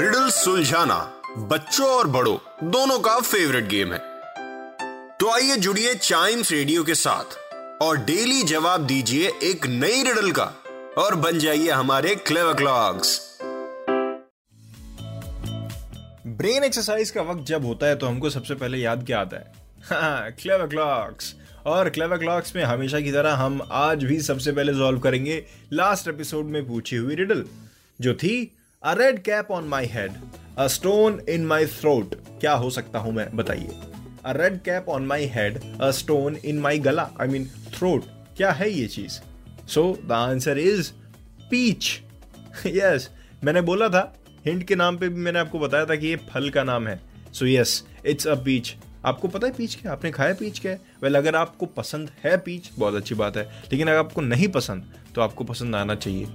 Riddle सुलझाना बच्चों और बड़ों, दोनों का फेवरेट गेम है। तो आइए जुड़िए चाइम्स रेडियो के साथ और डेली जवाब दीजिए एक नई रिडल का और बन जाइए हमारे क्लेवर क्लॉक्स ब्रेन एक्सरसाइज का वक्त जब होता है तो हमको सबसे पहले याद क्या आता है? हाँ क्लेवर क्लॉक्स और क्लेवर क्लॉक्स में हमेशा की तरह हम आज भी सबसे पहले सॉल्व करेंगे लास्ट एपिसोड में पूछी हुई रिडल जो थी a red cap on my head a stone in my throat क्या हो सकता हूँ मैं? बताइए। A red cap on my head a stone in my गला आई मीन थ्रोट क्या है ये चीज़? So the answer is peach yes मैंने बोला था। हिंट के नाम पे भी मैंने आपको बताया था कि ये फल का नाम है। So yes it's a peach आपको पता है पीच क्या? आपने खाया पीच क्या वेल अगर आपको पसंद है पीच बहुत अच्छी बात है। लेकिन अगर आपको नहीं पसंद तो आपको पसंद आना चाहिए।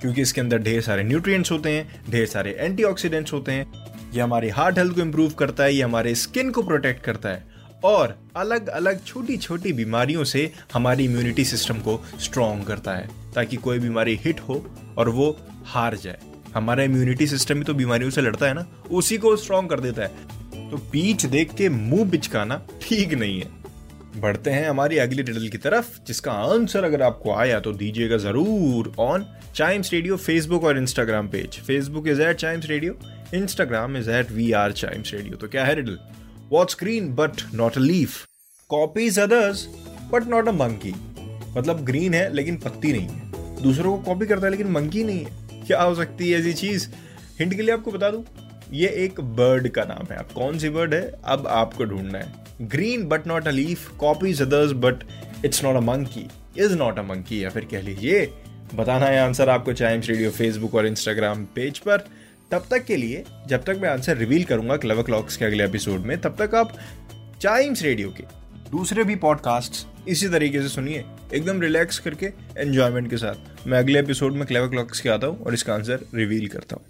क्योंकि इसके अंदर ढेर सारे न्यूट्रिएंट्स होते हैं, ढेर सारे एंटीऑक्सीडेंट्स होते हैं। ये हमारी हार्ट हेल्थ को इम्प्रूव करता है, ये हमारे स्किन को प्रोटेक्ट करता है। और अलग अलग छोटी छोटी बीमारियों से हमारी इम्यूनिटी सिस्टम को स्ट्रॉन्ग करता है, ताकि कोई बीमारी हिट हो और वो हार जाए। हमारा इम्यूनिटी सिस्टम ही तो बीमारियों से लड़ता है ना, उसी को स्ट्रॉन्ग कर देता है। तो पीच देख के मुँह बिचकाना ठीक नहीं है। बढ़ते हैं हमारी अगली रिडल की तरफ़, जिसका आंसर अगर आपको आया तो दीजिएगा ज़रूर ऑन चाइम्स रेडियो फेसबुक और Instagram page Facebook is at Chimes Radio Instagram is at we are Chimes Radio तो क्या है riddle what's green but not a leaf copies others but not a monkey मतलब green है लेकिन पत्ती नहीं है। दूसरों को कॉपी करता है लेकिन मंकी नहीं है। क्या हो सकती है ऐसी चीज़? हिंट के लिए आपको बता दूँ, ये एक बर्ड का नाम है। अब कौन सी बर्ड है? अब आपको ढूंढना है। Green but not a leaf copies others but it's not a monkey is not a monkey या फिर कह लीजिए, बताना है आंसर आपको चाइम्स रेडियो फेसबुक और इंस्टाग्राम पेज पर। तब तक के लिए, जब तक मैं आंसर रिवील करूँगा क्लेवर क्लॉक्स के अगले एपिसोड में, तब तक आप चाइम्स रेडियो के दूसरे भी पॉडकास्ट इसी तरीके से सुनिए, एकदम रिलैक्स करके एंजॉयमेंट के साथ। मैं अगले एपिसोड में क्लेवर क्लॉक्स के आता हूँ और इसका आंसर रिवील करता हूँ।